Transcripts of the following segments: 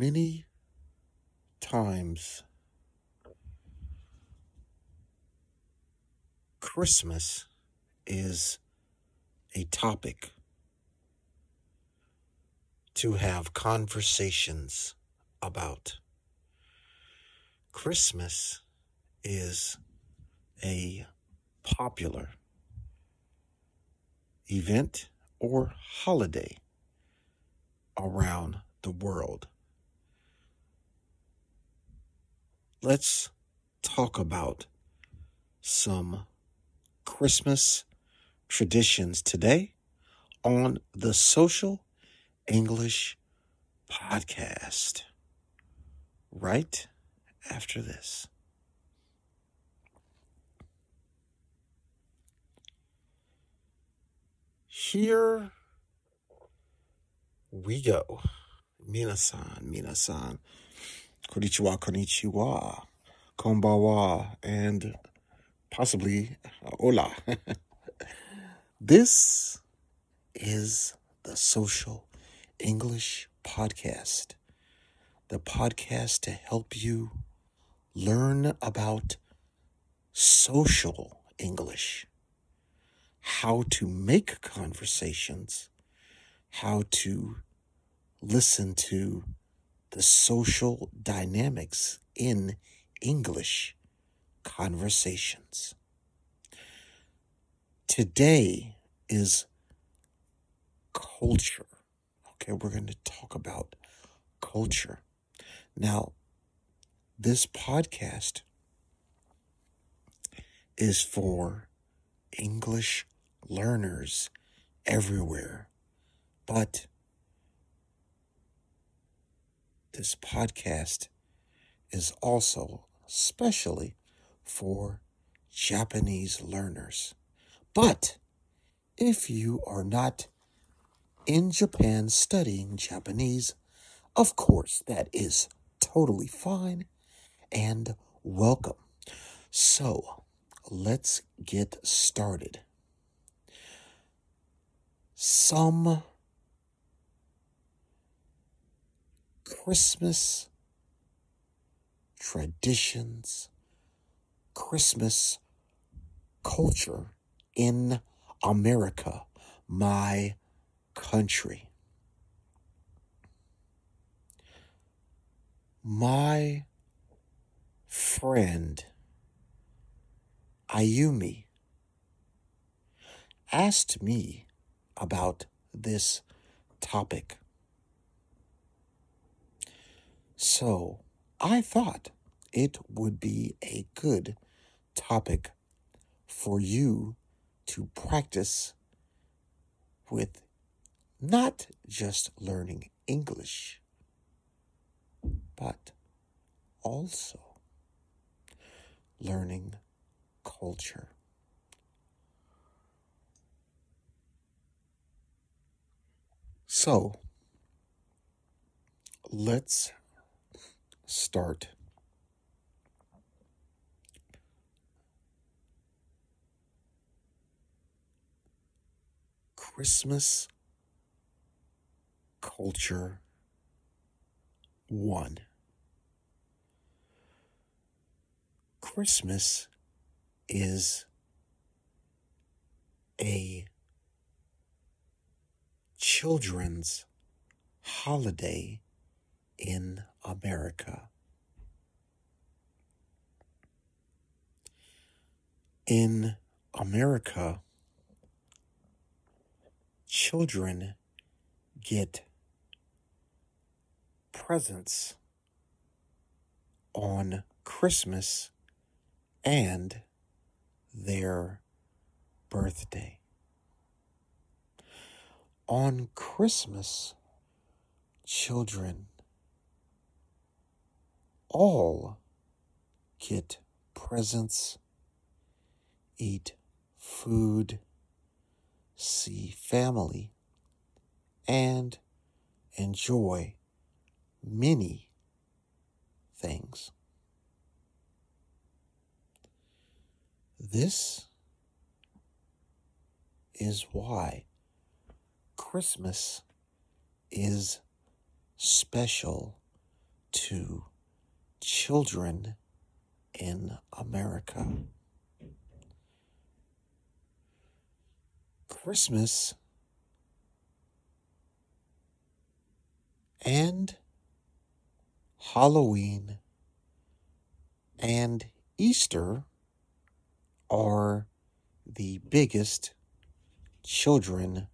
Many times, Christmas is a topic to have conversations about. Christmas is a popular event or holiday around the world. Let's talk about some Christmas traditions today on the Social English Podcast. Right after this. Here we go. Minasan, minasan. Konnichiwa, konnichiwa. Konbawa, and possibly uh, hola. this is the Social English Podcast, the podcast to help you learn about social English, how to make conversations, how to listen to the social dynamics in English conversations. Today is culture. Okay, we're going to talk about culture. Now, this podcast is for English learners everywhere, but this podcast is also specially for Japanese learners. But if you are not in Japan studying Japanese, of course, that is totally fine and welcome. So let's get started. Some Christmas traditions, Christmas culture in America, my country. My friend Ayumi asked me about this topic. So I thought it would be a good topic for you to practice with not just learning English, but also learning culture. So, let's start. Christmas culture one. Christmas is a children's holiday in America. In America, children get presents on Christmas and their birthday. On Christmas, children all get presents, eat food, see family, and enjoy many things. This is why Christmas is special to children in America. Christmas and Halloween and Easter are the biggest children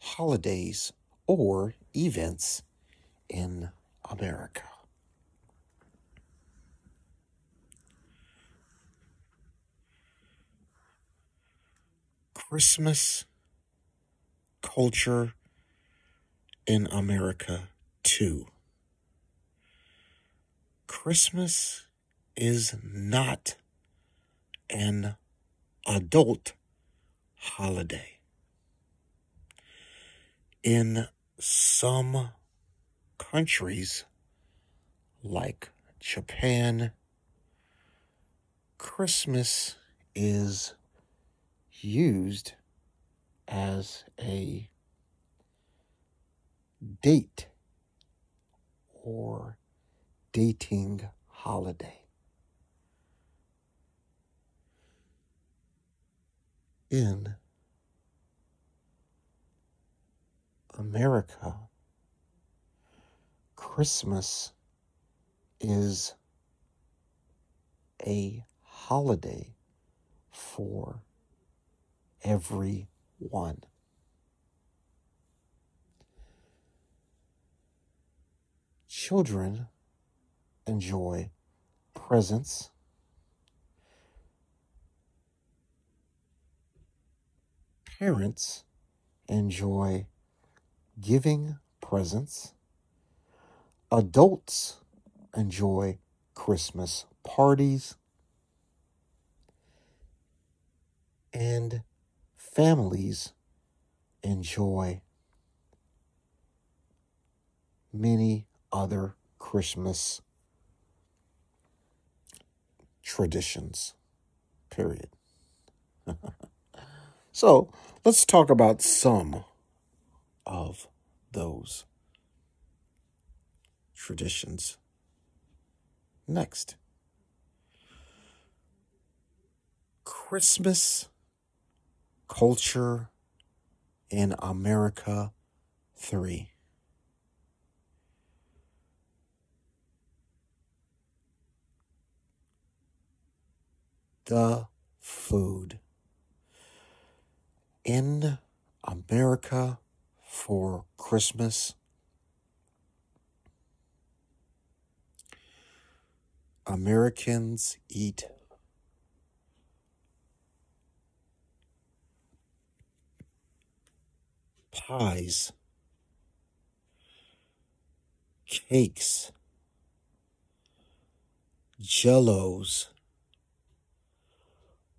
holidays or events in America. Christmas culture in America too. Christmas is not an adult holiday. In some countries, like Japan, Christmas is used as a date or dating holiday. In America, Christmas is a holiday for everyone. Children enjoy presents. Parents enjoy giving presents. Adults enjoy Christmas parties. And families enjoy many other Christmas traditions. Period. so let's talk about some of those traditions next. Christmas culture in America 3. The food. In America for Christmas, Americans eat pies, cakes, jellos,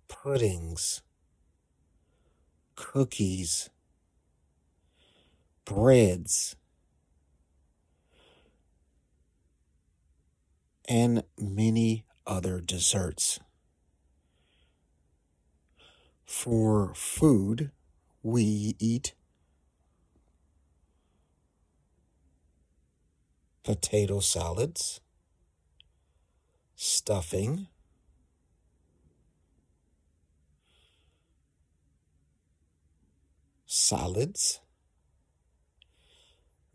puddings, cookies, breads, and many other desserts. For food, we eat potato salads, stuffing, salads,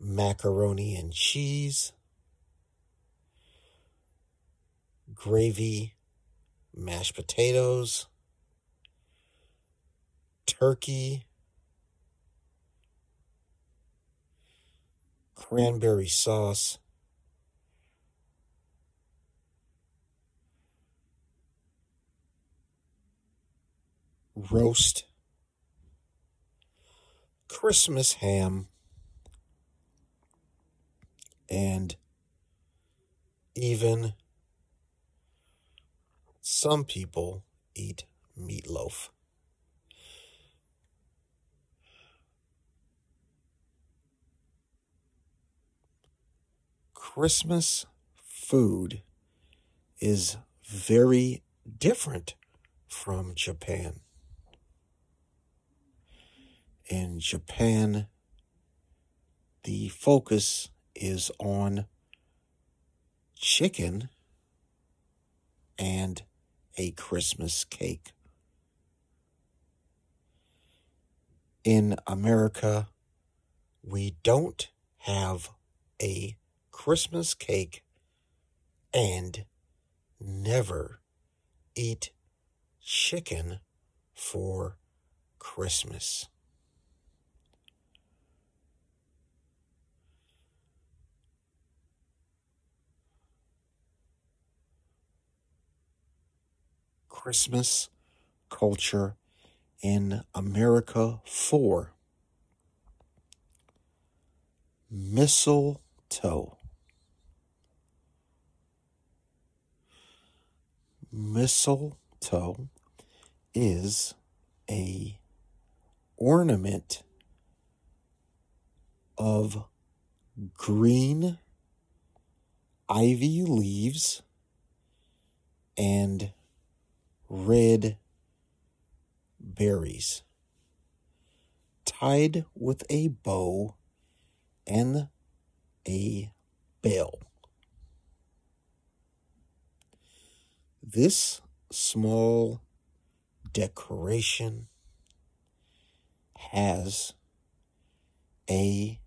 macaroni and cheese, gravy, mashed potatoes, turkey, cranberry sauce, roast, Christmas ham, and even some people eat meatloaf. Christmas food is very different from Japan. In Japan, the focus is on chicken and a Christmas cake. In America, we don't have a Christmas cake and never eat chicken for Christmas. Christmas culture in America for mistletoe. Mistletoe is a ornament of green ivy leaves and red berries tied with a bow and a bell. This small decoration has a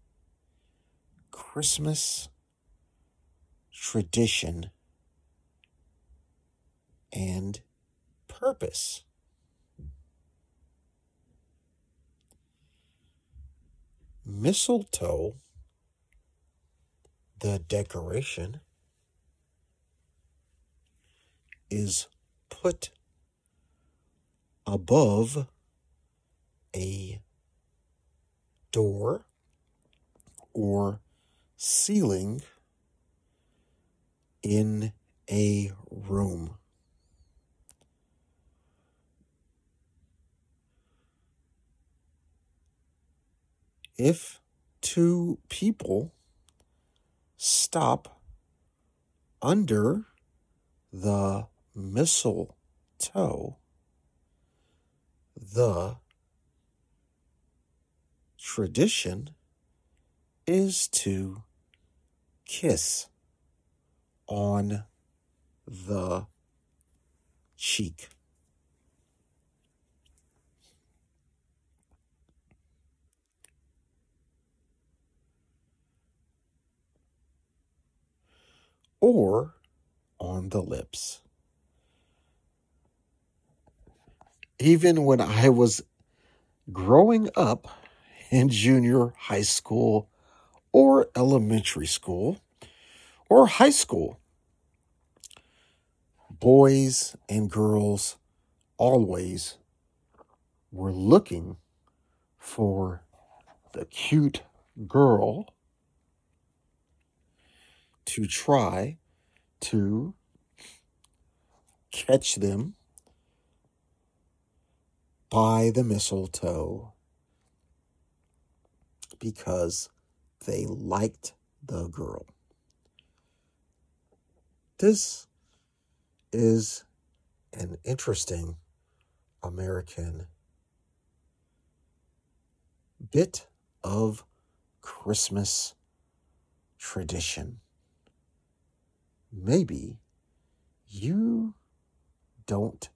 Christmas tradition and purpose. Mistletoe, the decoration, is put above a door or ceiling in a room. if two people stop under the mistletoe, the tradition is to kiss on the cheek. or on the lips. Even when I was growing up in junior high school or elementary school or high school, boys and girls always were looking for the cute girl to try to catch them by the mistletoe because they liked the girl. This is an interesting American bit of Christmas tradition maybe you don't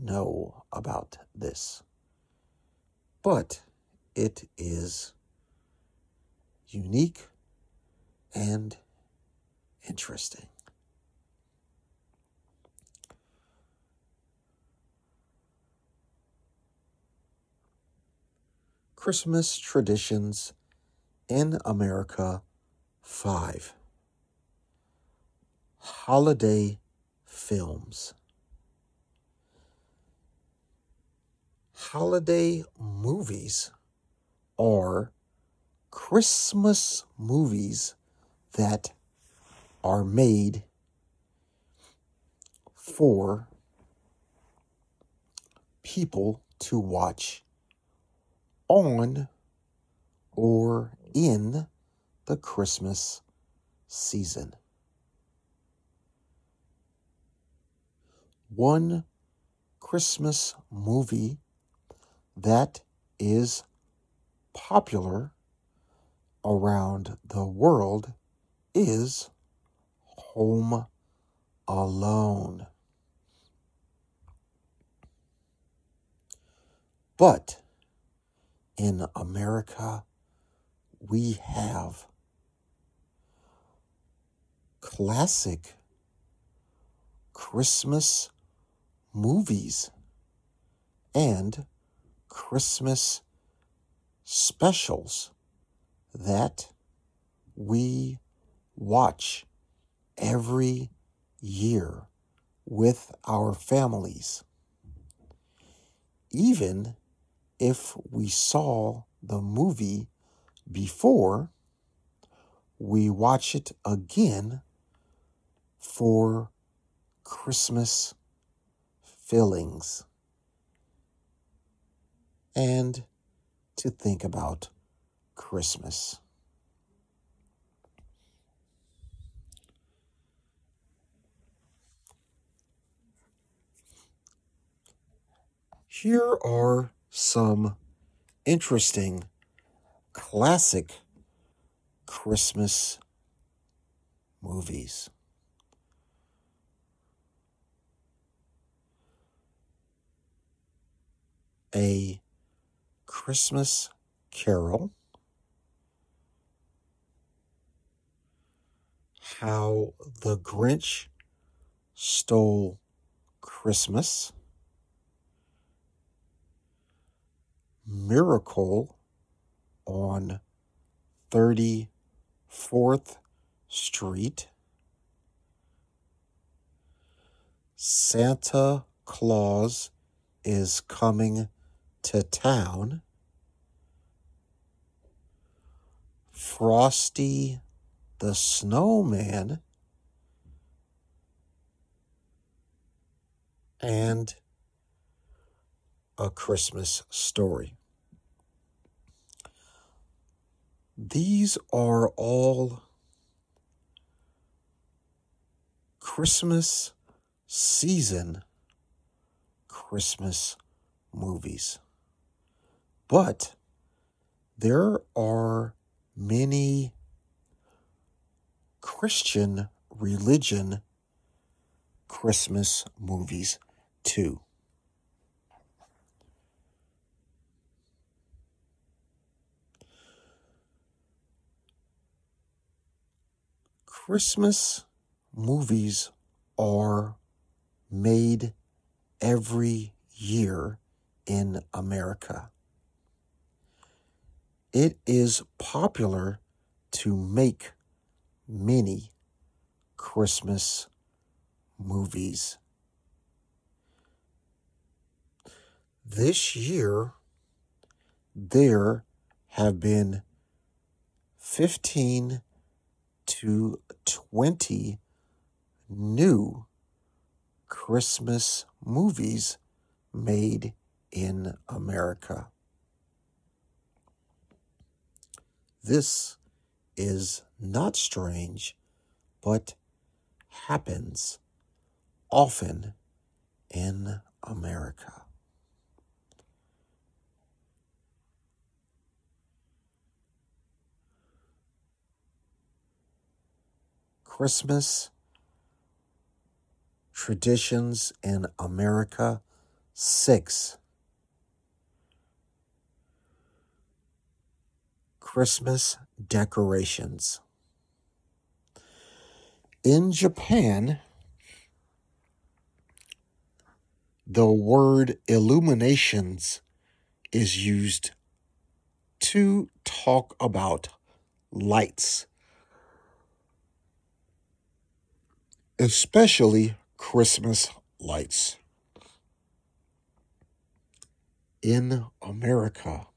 know about this, but it is unique and interesting. Christmas traditions in America 5 holiday films. Holiday movies are Christmas movies that are made for people to watch on or in the Christmas season. one Christmas movie that is popular around the world is home alone. But in America, we have classic Christmas movies and Christmas specials that we watch every year with our families. Even if we saw the movie before, we watch it again for Christmas fillings and to think about Christmas. Here are some interesting classic Christmas movies. A Christmas Carol. How the Grinch Stole Christmas. Miracle on 34th Street. Santa Claus is coming to town. Frosty the Snowman. And a Christmas story. These are all Christmas season Christmas movies. But there are many Christian religion Christmas movies too. Christmas movies are made every year in America. It is popular to make many Christmas movies. This year, there have been 15 to 20 new Christmas movies made in America. This is not strange, but happens often in America. Christmas traditions in America. Six. Christmas decorations. In Japan, the word illuminations is used to talk about lights especially Christmas lights. In America,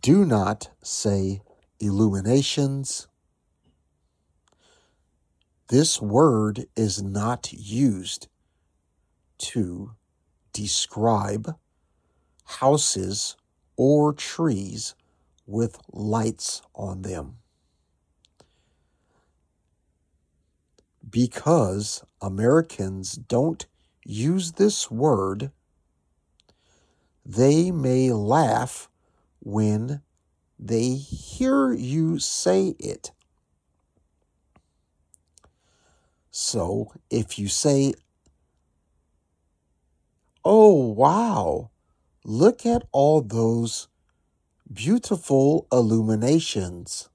do not say illuminations. This word is not used to describe houses or trees with lights on them. because Americans don't use this word, they may laugh when they hear you say it. So if you say, Oh, wow, look at all those beautiful illuminations,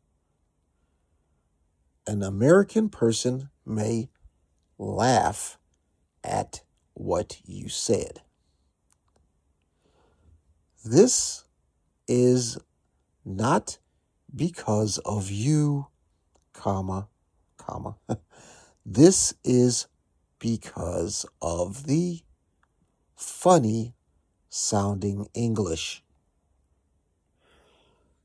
an American person may laugh at what you said. This is not because of you, comma, comma. this is because of the funny sounding English.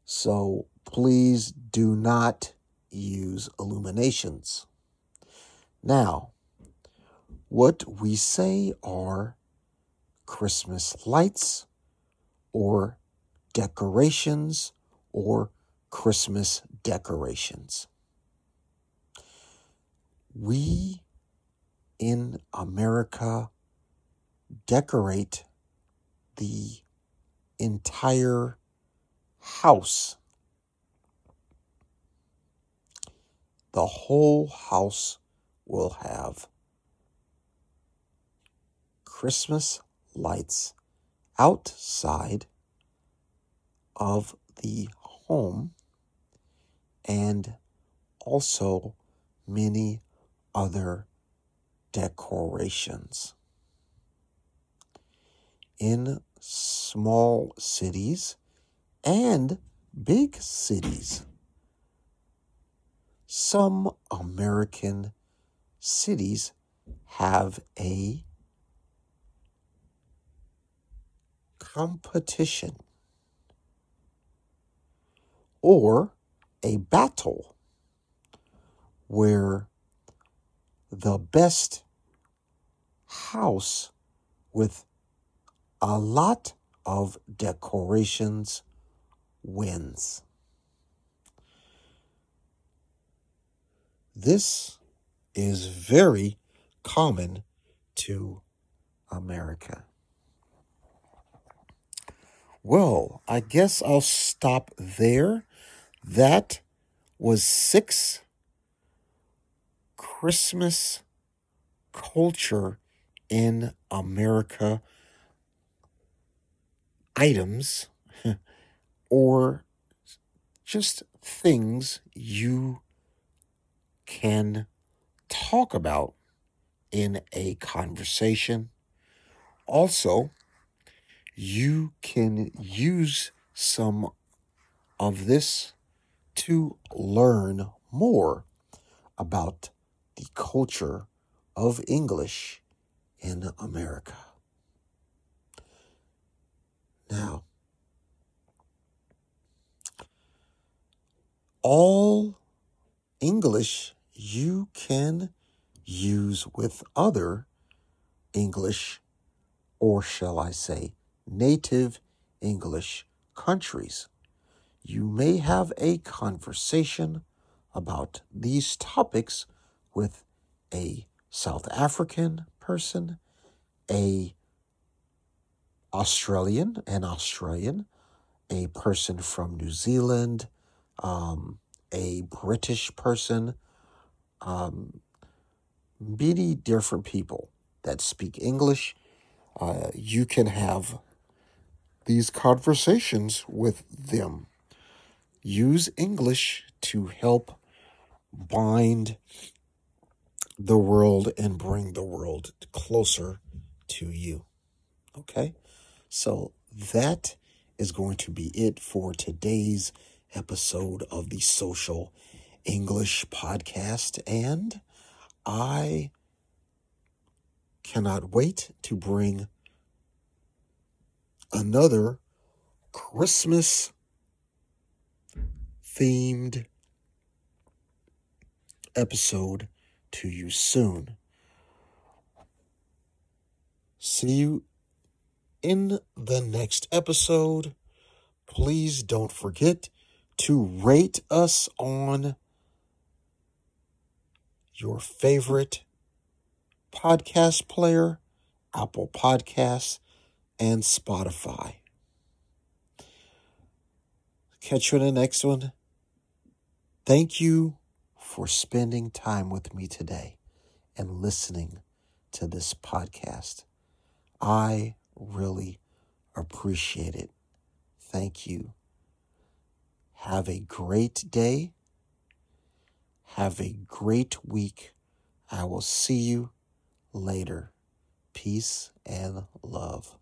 So please do not use illuminations. Now, what we say are Christmas lights or decorations or Christmas decorations. We in America decorate the entire house. The whole house will have Christmas lights outside of the home and also many other decorations. In small cities and big cities, some American cities have a competition or a battle where the best house with a lot of decorations wins. This is very common to America. Well, I guess I'll stop there. That was six Christmas culture in America items or just things you can talk about in a conversation. Also, you can use some of this to learn more about the culture of English in America. Now, all English you can use with other English, or shall I say, native English countries. You may have a conversation about these topics with a South African person, a Australian, an Australian, a person from New Zealand, um, a British person, um, many different people that speak English. Uh, you can have these conversations with them. Use English to help bind the world and bring the world closer to you. Okay? So that is going to be it for today's episode of the Social English Podcast. And I cannot wait to bring another Christmas themed episode to you soon. See you in the next episode. Please don't forget to rate us on your favorite podcast player, Apple Podcasts, and Spotify. Catch you in the next one. Thank you for spending time with me today. and listening to this podcast. I really appreciate it. Thank you. Have a great day. Have a great week. I will see you later. Peace and love.